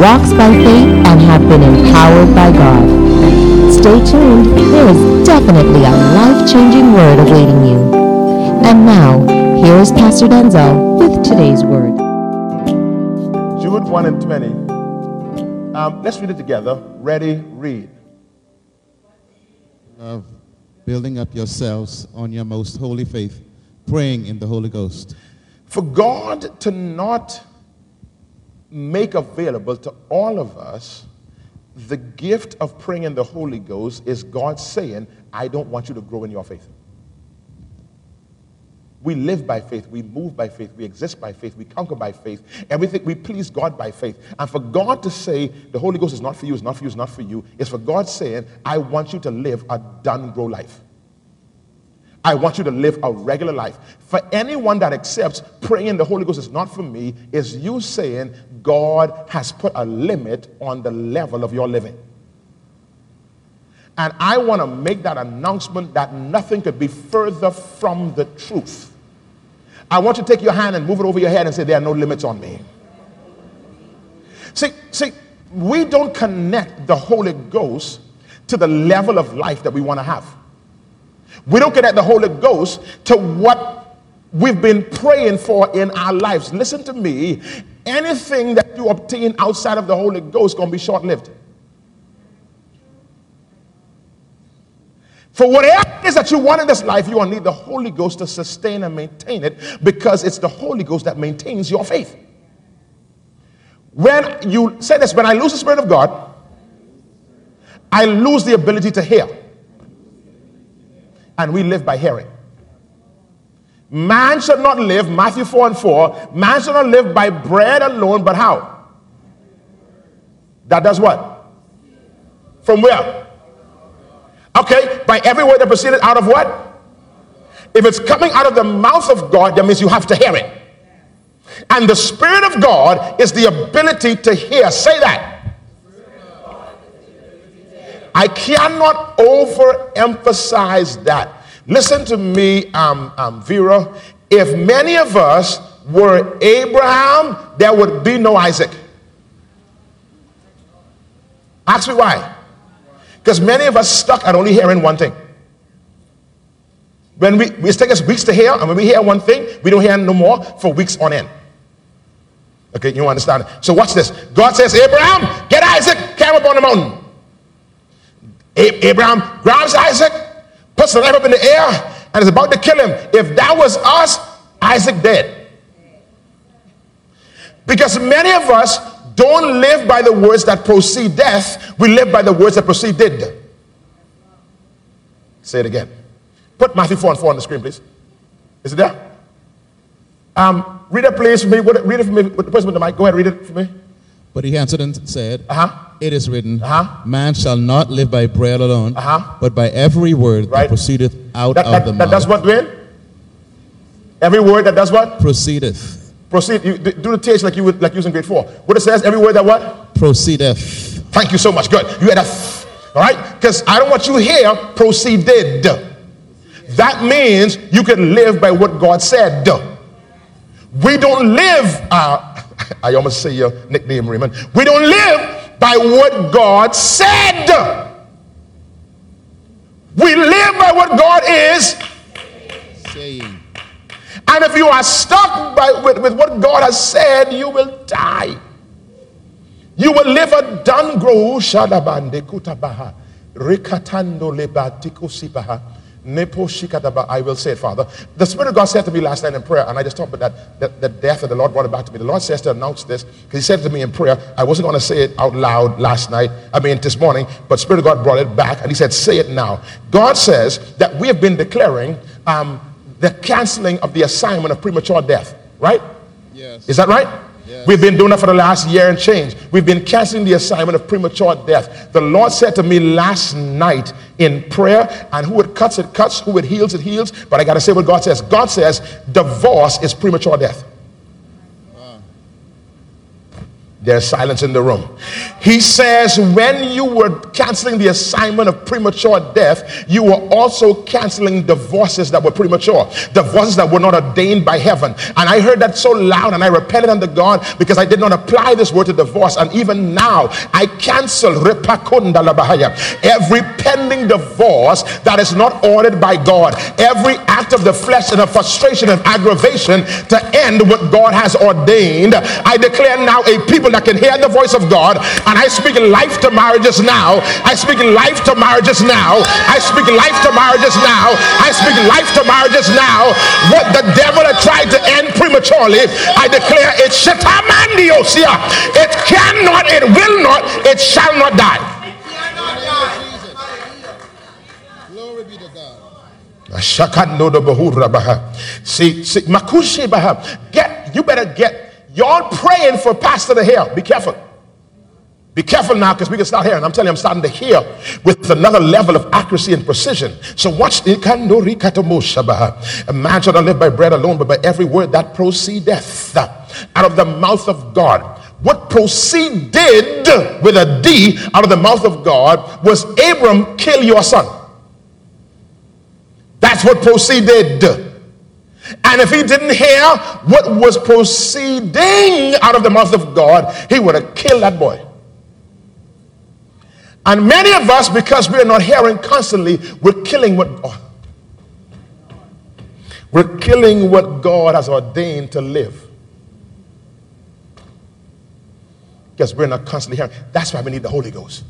walks by faith, and have been empowered by God. Stay tuned, there is definitely a life-changing word awaiting you. And now, here is Pastor Denczil with today's word. Jude 1 and 20. Um, let's read it together. Ready, read. Of building up yourselves on your most holy faith, praying in the Holy Ghost. For God to not make available to all of us the gift of praying in the Holy Ghost is God saying, I don't want you to grow in your faith. We live by faith, we move by faith, we exist by faith, we conquer by faith. Everything we please God by faith. And for God to say the Holy Ghost is not for you, is not for you, is not for you, is for God saying, I want you to live a done grow life. I want you to live a regular life. For anyone that accepts praying the Holy Ghost is not for me, is you saying God has put a limit on the level of your living. And I want to make that announcement that nothing could be further from the truth. I want you to take your hand and move it over your head and say, There are no limits on me. See, see, we don't connect the Holy Ghost to the level of life that we want to have. We don't connect the Holy Ghost to what we've been praying for in our lives. Listen to me. Anything that you obtain outside of the Holy Ghost is going to be short lived. For whatever it is that you want in this life, you will need the Holy Ghost to sustain and maintain it because it's the Holy Ghost that maintains your faith. When you say this, when I lose the Spirit of God, I lose the ability to hear and we live by hearing. Man should not live, Matthew 4 and 4, man should not live by bread alone, but how? That does what? From where? Okay, by every word that proceeded out of what? If it's coming out of the mouth of God, that means you have to hear it. And the Spirit of God is the ability to hear. Say that. I cannot overemphasize that. Listen to me, um, um, Vera. If many of us were Abraham, there would be no Isaac. Ask me why. Because many of us stuck at only hearing one thing. When we, it takes us weeks to hear, and when we hear one thing, we don't hear no more for weeks on end. Okay, you understand? So watch this. God says, Abraham, get Isaac, carry up on the mountain. Abraham grabs Isaac, puts the knife up in the air, and is about to kill him. If that was us, Isaac dead. Because many of us don't live by the words that precede death, we live by the words that precede proceeded. Say it again. Put Matthew 4 and 4 on the screen, please. Is it there? Um, read it, please, for me. Read it for me. With the person with the mic. Go ahead, read it for me. But he answered and said, uh-huh. It is written, uh-huh. Man shall not live by bread alone, uh-huh. but by every word right. that proceedeth out that, of that, the that mouth. That's what, Dwayne? Every word that does what? Proceedeth. Proceed. You, do the TH like you would like using grade four. What it says, every word that what? Proceedeth. Thank you so much. Good. You had a th- all right? Because I don't want you here proceeded. That means you can live by what God said. We don't live, uh, I almost say your nickname, Raymond. We don't live by what God said. We live by what God is saying. And if you are stuck by, with, with what God has said, you will die. You will live a done grow shadabande kutabaha. Rikatando lebatiko sibaha. I will say it, Father. The Spirit of God said to me last night in prayer, and I just talked about that, that, that death that the Lord brought it back to me. The Lord says to announce this, because He said to me in prayer, I wasn't going to say it out loud last night, I mean this morning, but Spirit of God brought it back, and He said, Say it now. God says that we have been declaring um, the canceling of the assignment of premature death, right? Yes. Is that right? We've been doing that for the last year and change. We've been canceling the assignment of premature death. The Lord said to me last night in prayer, and who it cuts, it cuts, who it heals, it heals. But I got to say what God says. God says divorce is premature death. There's silence in the room. He says, when you were canceling the assignment of premature death, you were also canceling divorces that were premature, divorces that were not ordained by heaven. And I heard that so loud and I repented unto God because I did not apply this word to divorce. And even now, I cancel every pending divorce that is not ordered by God, every act of the flesh and of frustration and aggravation to end what God has ordained. I declare now a people people that can hear the voice of God. And I speak life to marriages now. I speak life to marriages now. I speak life to marriages now. I speak life to marriages now. What the devil had tried to end prematurely, I declare it shatamandiosia. It cannot, it will not, it shall not die. Glory be to God. See, see, get you better get Y'all praying for Pastor to hear. Be careful. Be careful now because we can start hearing. I'm telling you, I'm starting to hear with another level of accuracy and precision. So watch shall not live by bread alone, but by every word that proceedeth out of the mouth of God. What proceeded with a D out of the mouth of God was Abram, kill your son. That's what proceeded. And if he didn't hear what was proceeding out of the mouth of God, he would have killed that boy. And many of us, because we are not hearing constantly, we're killing what oh, we're killing what God has ordained to live. Because we're not constantly hearing. That's why we need the Holy Ghost.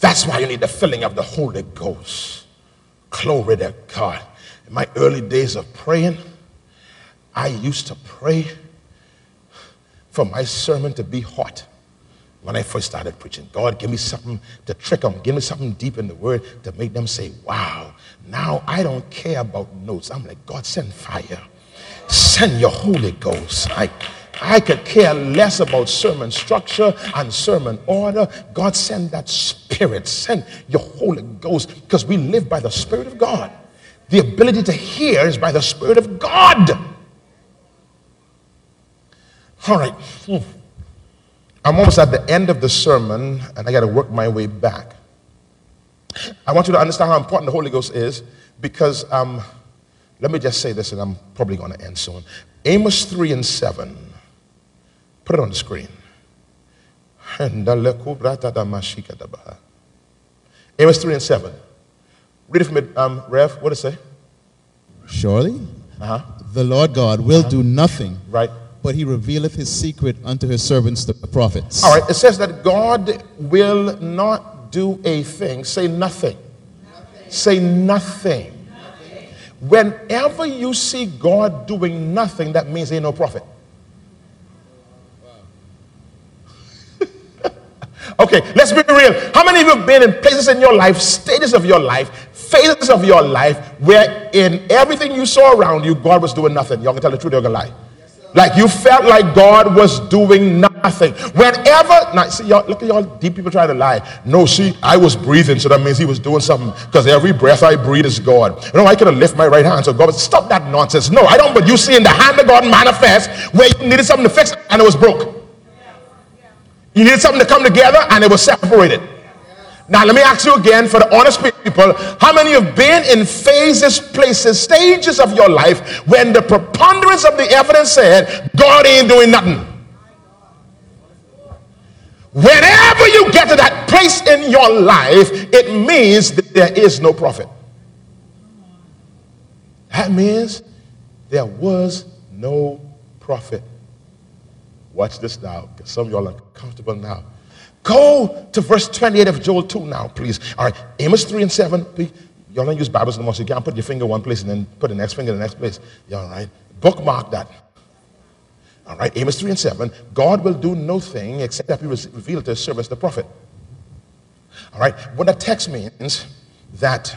That's why you need the filling of the Holy Ghost. Glory to God. In my early days of praying, I used to pray for my sermon to be hot when I first started preaching. God, give me something to trick them. Give me something deep in the word to make them say, wow. Now I don't care about notes. I'm like, God, send fire. Send your Holy Ghost. I, I could care less about sermon structure and sermon order. God, send that spirit. Send your Holy Ghost because we live by the Spirit of God. The ability to hear is by the Spirit of God. All right. Hmm. I'm almost at the end of the sermon, and I got to work my way back. I want you to understand how important the Holy Ghost is because, um, let me just say this, and I'm probably going to end soon. Amos 3 and 7. Put it on the screen. Amos 3 and 7. Read it from it, um, Rev. What does it say? Surely uh-huh. the Lord God will uh-huh. do nothing. Right. But he revealeth his secret unto his servants, the prophets. All right. It says that God will not do a thing. Say nothing. nothing. Say nothing. nothing. Whenever you see God doing nothing, that means ain't no prophet. Okay, let's be real. How many of you have been in places in your life, stages of your life, phases of your life where in everything you saw around you, God was doing nothing? Y'all can tell the truth, you're gonna lie. Like you felt like God was doing nothing. Whenever, now see, y'all, look at y'all deep people trying to lie. No, see, I was breathing, so that means he was doing something because every breath I breathe is God. You know, I could have lifted my right hand, so God would stop that nonsense. No, I don't, but you see in the hand of God manifest where you needed something to fix and it was broke. You needed something to come together and it was separated. Now, let me ask you again for the honest people how many have been in phases, places, stages of your life when the preponderance of the evidence said, God ain't doing nothing? Whenever you get to that place in your life, it means that there is no prophet. That means there was no prophet. Watch this now, because some of y'all are comfortable now. Go to verse 28 of Joel 2 now, please. All right, Amos 3 and 7. Y'all don't use Bibles anymore, so you can't put your finger one place and then put the next finger in the next place. You all right? Bookmark that. All right, Amos 3 and 7. God will do no thing except that he revealed to his servants the prophet. All right, what that text means that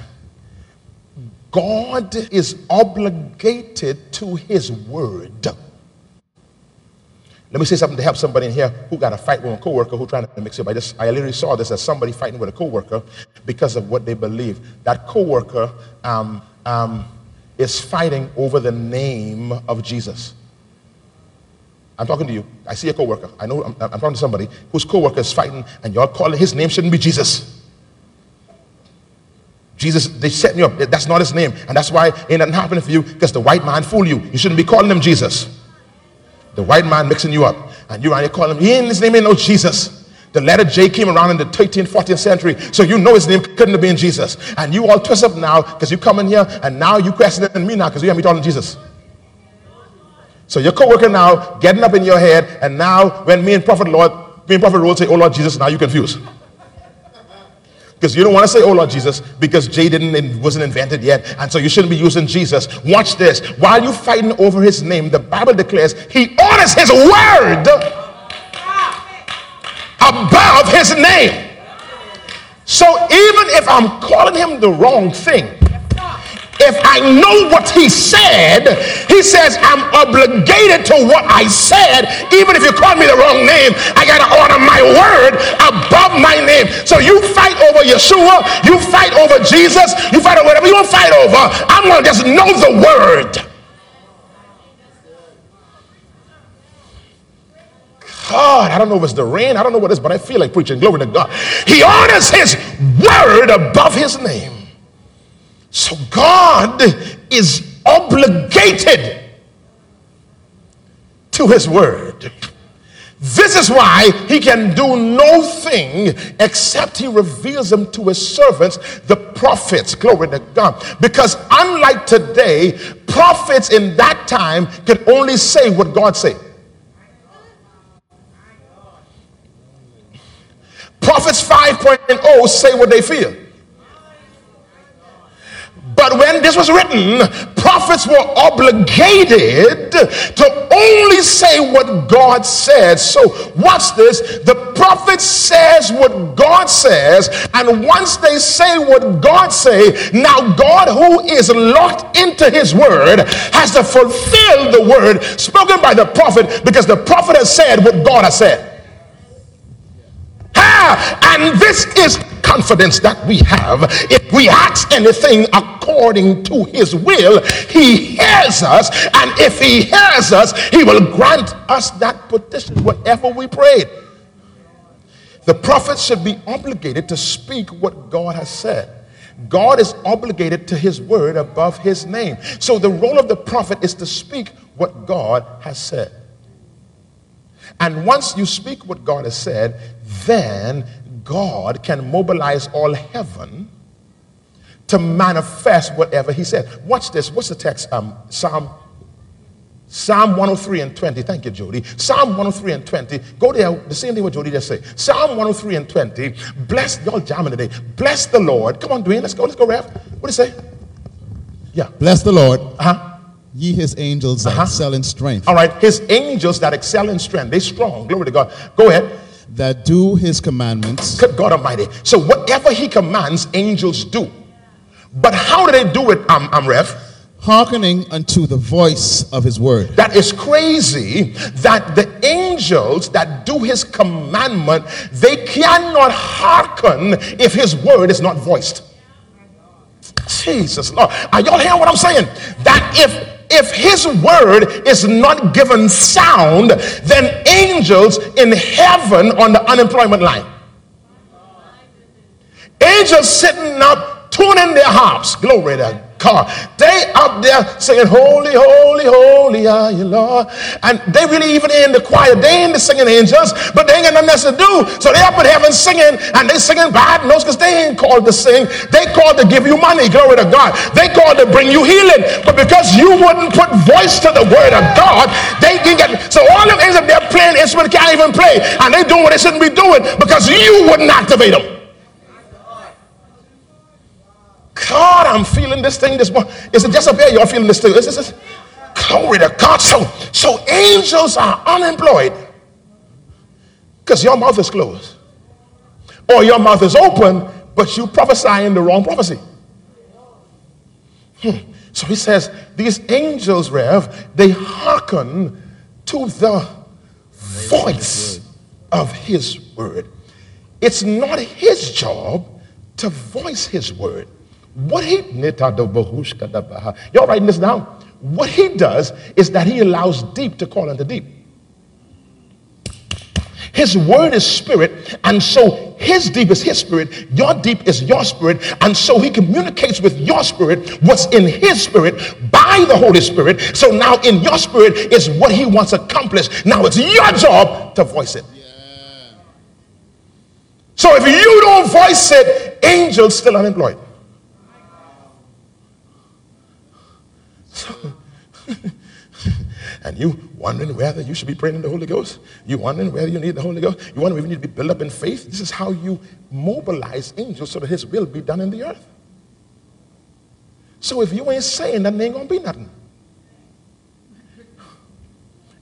God is obligated to his word. Let me say something to help somebody in here who got a fight with a coworker who trying to mix it up. I just I literally saw this as somebody fighting with a coworker because of what they believe. That coworker um, um, is fighting over the name of Jesus. I'm talking to you. I see a coworker. I know I'm, I'm talking to somebody whose coworker is fighting, and y'all calling his name shouldn't be Jesus. Jesus, they set me up. That's not his name. And that's why ain't nothing happening for you because the white man fool you. You shouldn't be calling him Jesus. The white man mixing you up. And you around here calling him, he ain't his name ain't no Jesus. The letter J came around in the 13th, 14th century. So you know his name couldn't have been Jesus. And you all twist up now because you come in here and now you questioning me now because you have me talking Jesus. So your co-worker now getting up in your head, and now when me and Prophet Lord, me and Prophet Lord say, Oh Lord Jesus, now you confused. Because you don't want to say, Oh Lord Jesus, because J didn't wasn't invented yet, and so you shouldn't be using Jesus. Watch this. While you're fighting over his name, the Bible declares he honors his word above his name. So even if I'm calling him the wrong thing, if I know what he said, he says, I'm obligated to what I said. Even if you call me the wrong name, I got to honor my word above my name. So you fight over Yeshua, you fight over Jesus, you fight over whatever you want to fight over. I'm going to just know the word. God, I don't know if it's the rain, I don't know what it is, but I feel like preaching. Glory to God. He honors his word above his name. So God is obligated to his word. This is why he can do no thing except he reveals them to his servants, the prophets. Glory to God. Because unlike today, prophets in that time could only say what God said. Prophets 5.0 say what they feel. But when this was written, prophets were obligated to only say what God said. So, watch this. The prophet says what God says, and once they say what God say, now God, who is locked into his word, has to fulfill the word spoken by the prophet because the prophet has said what God has said. Ah, and this is confidence that we have. If we ask anything according to his will, he hears us. And if he hears us, he will grant us that petition, whatever we prayed. The prophet should be obligated to speak what God has said. God is obligated to his word above his name. So the role of the prophet is to speak what God has said. And once you speak what God has said, then God can mobilize all heaven to manifest whatever he said. Watch this. What's the text? Um, Psalm Psalm 103 and 20. Thank you, Jody. Psalm 103 and 20. Go there. The same thing what Jody just said. Psalm 103 and 20. Bless y'all jamming today. Bless the Lord. Come on, Dwayne. Let's go. Let's go, Rev. What do you say? Yeah. Bless the Lord. Uh-huh. Ye his angels that Uh-huh. excel in strength, All right. His angels that excel in strength. They strong. Glory to God. Go ahead. That do his commandments, Good God Almighty. So whatever he commands, angels do. But how do they do it, um, um Rev? hearkening unto the voice of his word. That is crazy that the angels that do his commandment, they cannot hearken if his word is not voiced. Jesus Lord. Are y'all hearing what I'm saying? That if if his word is not given sound, then angels in heaven on the unemployment line. Angels sitting up, tuning their harps. Glory to God. They up there singing, Holy, holy, holy are you, Lord. And they really even in the choir, they in the singing angels, but they ain't got nothing else to do. So they up in heaven singing, and they singing bad notes because they ain't called to sing. They called to give you money. Glory to God. They called to bring you healing. But because you wouldn't put voice to the word of God, they didn't get so all them angels they're playing instrument can't even play, and they doing what they shouldn't be doing because you wouldn't activate them. God I'm feeling this thing this morning. Is it just up here? You're feeling this this, is this? Glory to God. So, so angels are unemployed because your mouth is closed. Or your mouth is open, but you prophesying the wrong prophecy. Hmm. So he says, these angels, Rev, they hearken to the voice of his word. It's not his job to voice his word. What he y'all writing this down? What he does is that he allows deep to call unto deep. His word is spirit, and so his deep is his spirit, your deep is your spirit, and so he communicates with your spirit what's in his spirit by the Holy Spirit. So now in your spirit is what he wants accomplished. Now it's your job to voice it. So if you don't voice it, angels still unemployed. and you wondering whether you should be praying in the Holy Ghost, you wondering whether you need the Holy Ghost, you wondering if you need to be built up in faith. This is how you mobilize angels so that His will be done in the earth. So if you ain't saying that, there ain't gonna be nothing.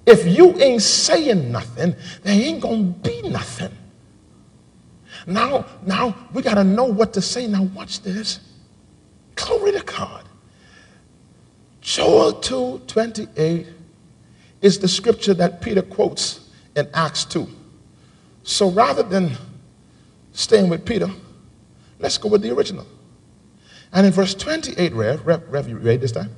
If you ain't saying nothing, there ain't gonna be nothing. Now, now we gotta know what to say. Now watch this. Glory to God. Joel 2 28 is the scripture that Peter quotes in Acts 2. So rather than staying with Peter, let's go with the original. And in verse 28, Rev, Rev, Rev you read this time?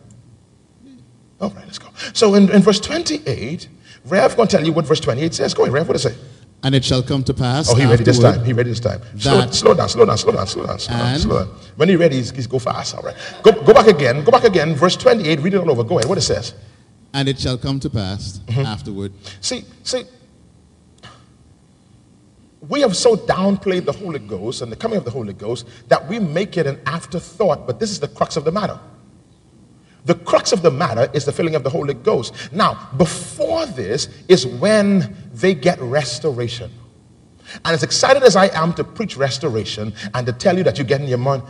All right, let's go. So in, in verse 28, Rev going to tell you what verse 28 says. Go ahead, Rev, what does it say? And it shall come to pass. Oh, he ready this time. He ready this time. Slow, slow down, slow down, slow down, slow down, slow down, slow down. When he ready, he's, he's go fast. All right. Go, go back again. Go back again. Verse 28. Read it all over. Go ahead. What it says. And it shall come to pass Mm-hmm. afterward See, see, we have so downplayed the Holy Ghost and the coming of the Holy Ghost that we make it an afterthought. But this is the crux of the matter. The crux of the matter is the filling of the Holy Ghost. Now, before this is when they get restoration. And as excited as I am to preach restoration and to tell you that you're getting your money,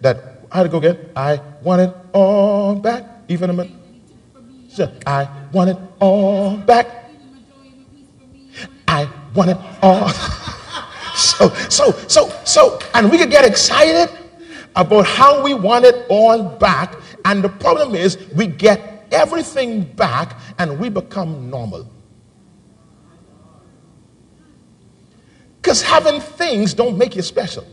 that I had to go get, I want it all back, even a minute. I want it all back. I want it all. so, so, so, so, and we could get excited about how we want it all back. And the problem is, we get everything back and we become normal. Because having things don't make you special.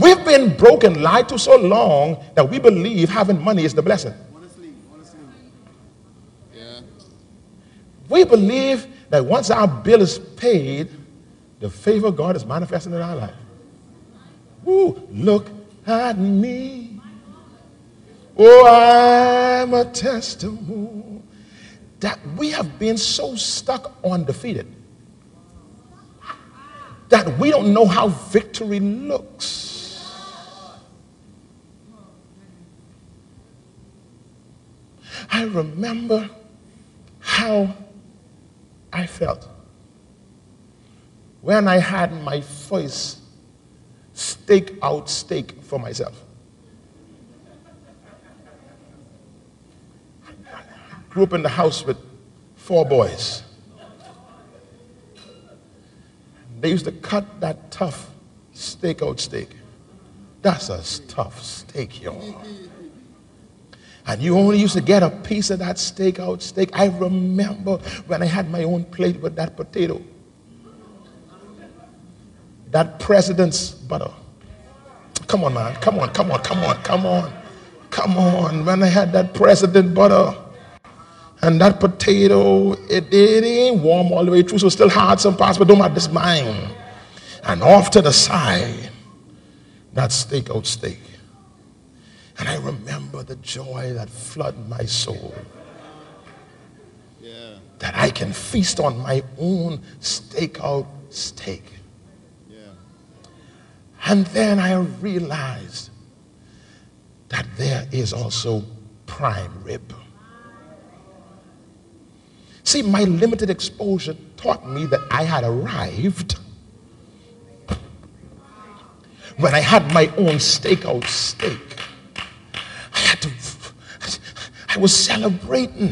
We've been broken, lied to so long that we believe having money is the blessing. We believe that once our bill is paid, the favor of God is manifesting in our life. Ooh, look at me. Oh, I'm a testimony that we have been so stuck on defeated that we don't know how victory looks. I remember how I felt when I had my first stake out stake for myself. Grew up in the house with four boys. They used to cut that tough steak out steak. That's a tough steak, y'all. And you only used to get a piece of that steak out steak. I remember when I had my own plate with that potato. That president's butter. Come on, man. Come on, come on, come on, come on. Come on. When I had that president butter and that potato, it, it ain't warm all the way through, so still hard some parts, but don't matter, this mine. And off to the side, that steak out steak. And I remember the joy that flooded my soul. That I can feast on my own steak out steak. And then I realized that there is also prime rib. See, my limited exposure taught me that I had arrived when I had my own steakhouse steak. I had to, I was celebrating,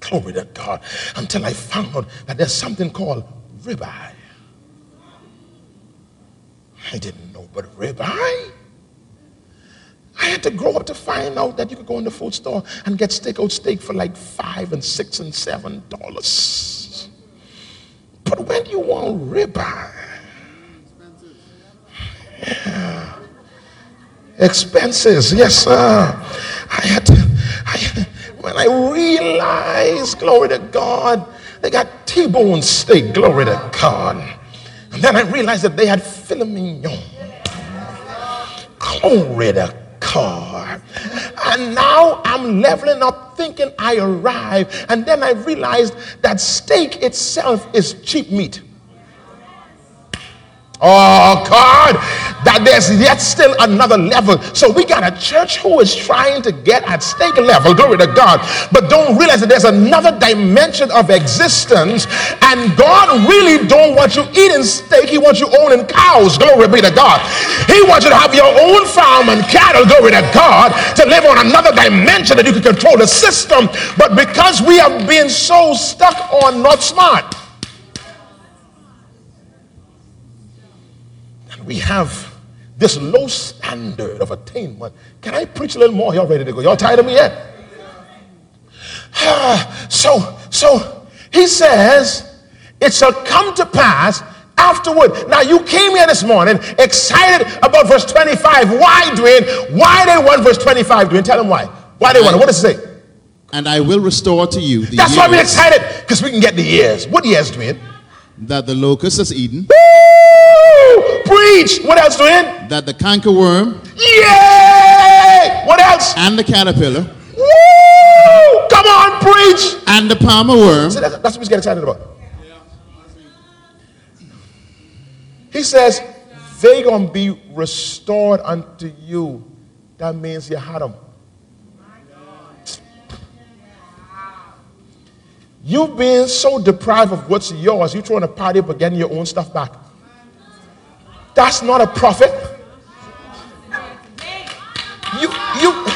glory to God, until I found out that there's something called ribeye. I didn't know but ribeye. I had to grow up to find out that you could go in the food store and get steakhouse steak for like five and six and seven dollars. But when you want ribeye, yeah. expenses, yes, sir. I had to. I, when I realized, glory to God, they got T-bone steak, glory to God. And then I realized that they had filet mignon. Glory to And now I'm leveling up thinking I arrived. And then I realized that steak itself is cheap meat. Oh God, that there's yet still another level. So we got a church who is trying to get at stake level, glory to God, but don't realize that there's another dimension of existence. And God really don't want you eating steak, He wants you owning cows, glory be to God. He wants you to have your own farm and cattle, glory to God, to live on another dimension that you can control the system. But because we have been so stuck on not smart. we have this low standard of attainment. Can I preach a little more? Y'all ready to go? Y'all tired of me yet? Ah, so, so he says, it shall come to pass afterward. Now you came here this morning excited about verse 25. Why, Dwayne? Why they want verse 25, Dwayne? Tell them why. Why they want it. What does it say? And I will restore to you the That's years why we're excited, because we can get the years. What years, Dwayne? that the locust has eaten, Woo! Preach. What else, Dwayne? that the cankerworm Yay! What else? and the caterpillar Woo! Come on, preach. and the palmer worm See, that's, that's what we get excited about. He says, they going to be restored unto you. That means you had them. You've been so deprived of what's yours, you're trying to party up getting your own stuff back. That's not a prophet. You, you,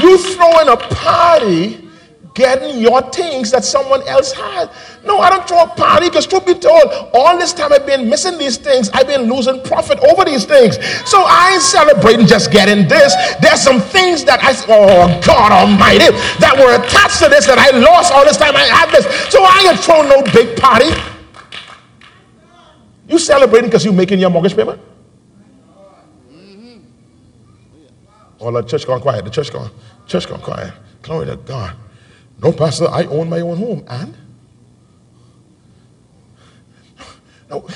you throwing a party getting your things that someone else had. No, I don't throw a party because truth be told, all this time I've been missing these things. I've been losing profit over these things. So I ain't celebrating just getting this. There's some things that I, oh God Almighty, that were attached to this that I lost all this time I had this. So I ain't throwing no big party. You celebrating because you're making your mortgage payment? Mm-hmm. Oh, the church gone quiet. The church gone, church gone quiet. Glory to God. No, Pastor, I own my own home. And? No,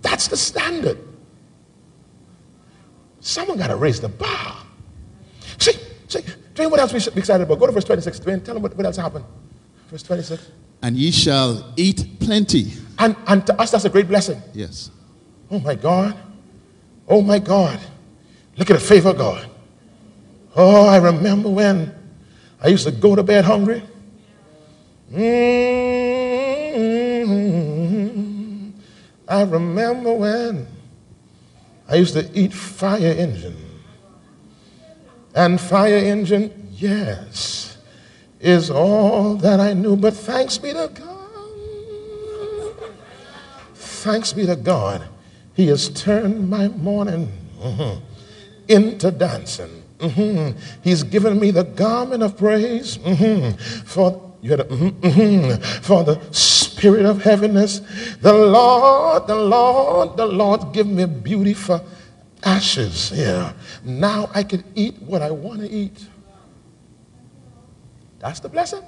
that's the standard. Someone got to raise the bar. See, see, Dwayne, what else we should be excited about? Go to verse 26. Dwayne, tell them what, what else happened. Verse 26. and ye shall eat plenty. And, and to us, that's a great blessing. Yes. Oh my God. Oh my God. Look at the favor of God. Oh, I remember when I used to go to bed hungry. Mm, I remember when I used to eat fire engine. And fire engine, yes, is all that I knew. But thanks be to God. Thanks be to God. He has turned my morning mhm, into dancing. Mhm. He's given me the garment of praise mhm, for a, mhm, mhm, for the spirit of heaviness. The Lord, the Lord, the Lord give me beauty for ashes. Yeah. Now I can eat what I want to eat. That's the blessing.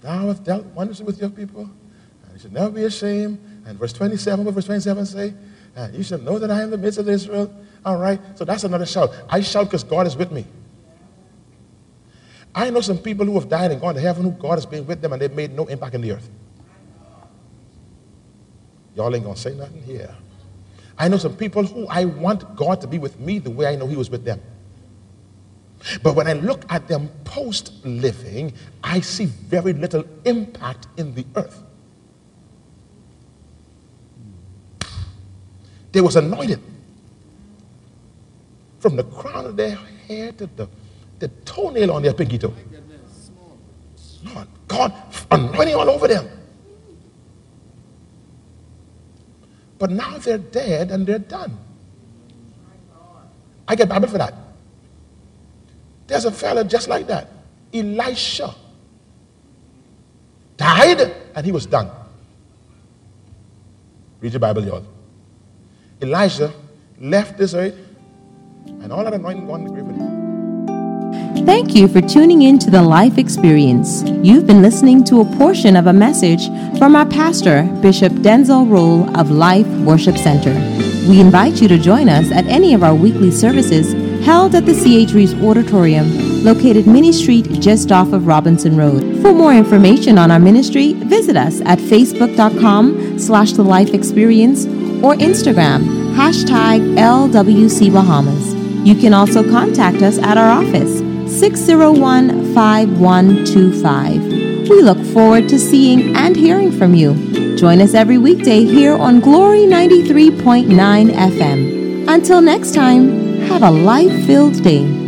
Thou hast dealt wondrously with your people, and you should never be ashamed. And verse 27, what verse 27 say? And you shall know that I am the midst of Israel. All right, so that's another shout. I shout because God is with me. I know some people who have died and gone to heaven who God has been with them and they've made no impact in the earth. Y'all ain't gonna say nothing here. I know some people who I want God to be with me the way I know He was with them. But when I look at them post living, I see very little impact in the earth. They was anointed from the crown of their head to the, the toenail on their pinky toe. God anointing all over them. But now they're dead and they're done. I get Bible for that. There's a fella just like that. Elisha died and he was done. Read your Bible, y'all. Elijah left this earth and all that anointing gone the grave. Thank you for tuning in to the Life Experience. You've been listening to a portion of a message from our pastor, Bishop Denczil Rolle of Life Worship Center. We invite you to join us at any of our weekly services held at the CH Reeves Auditorium, located Minnie Street just off of Robinson Road. For more information on our ministry, visit us at facebook.com slash the life experience or Instagram, hashtag LWC Bahamas. You can also contact us at our office, 601 5125. We look forward to seeing and hearing from you. Join us every weekday here on Glory 93.9 FM. Until next time, have a life filled day.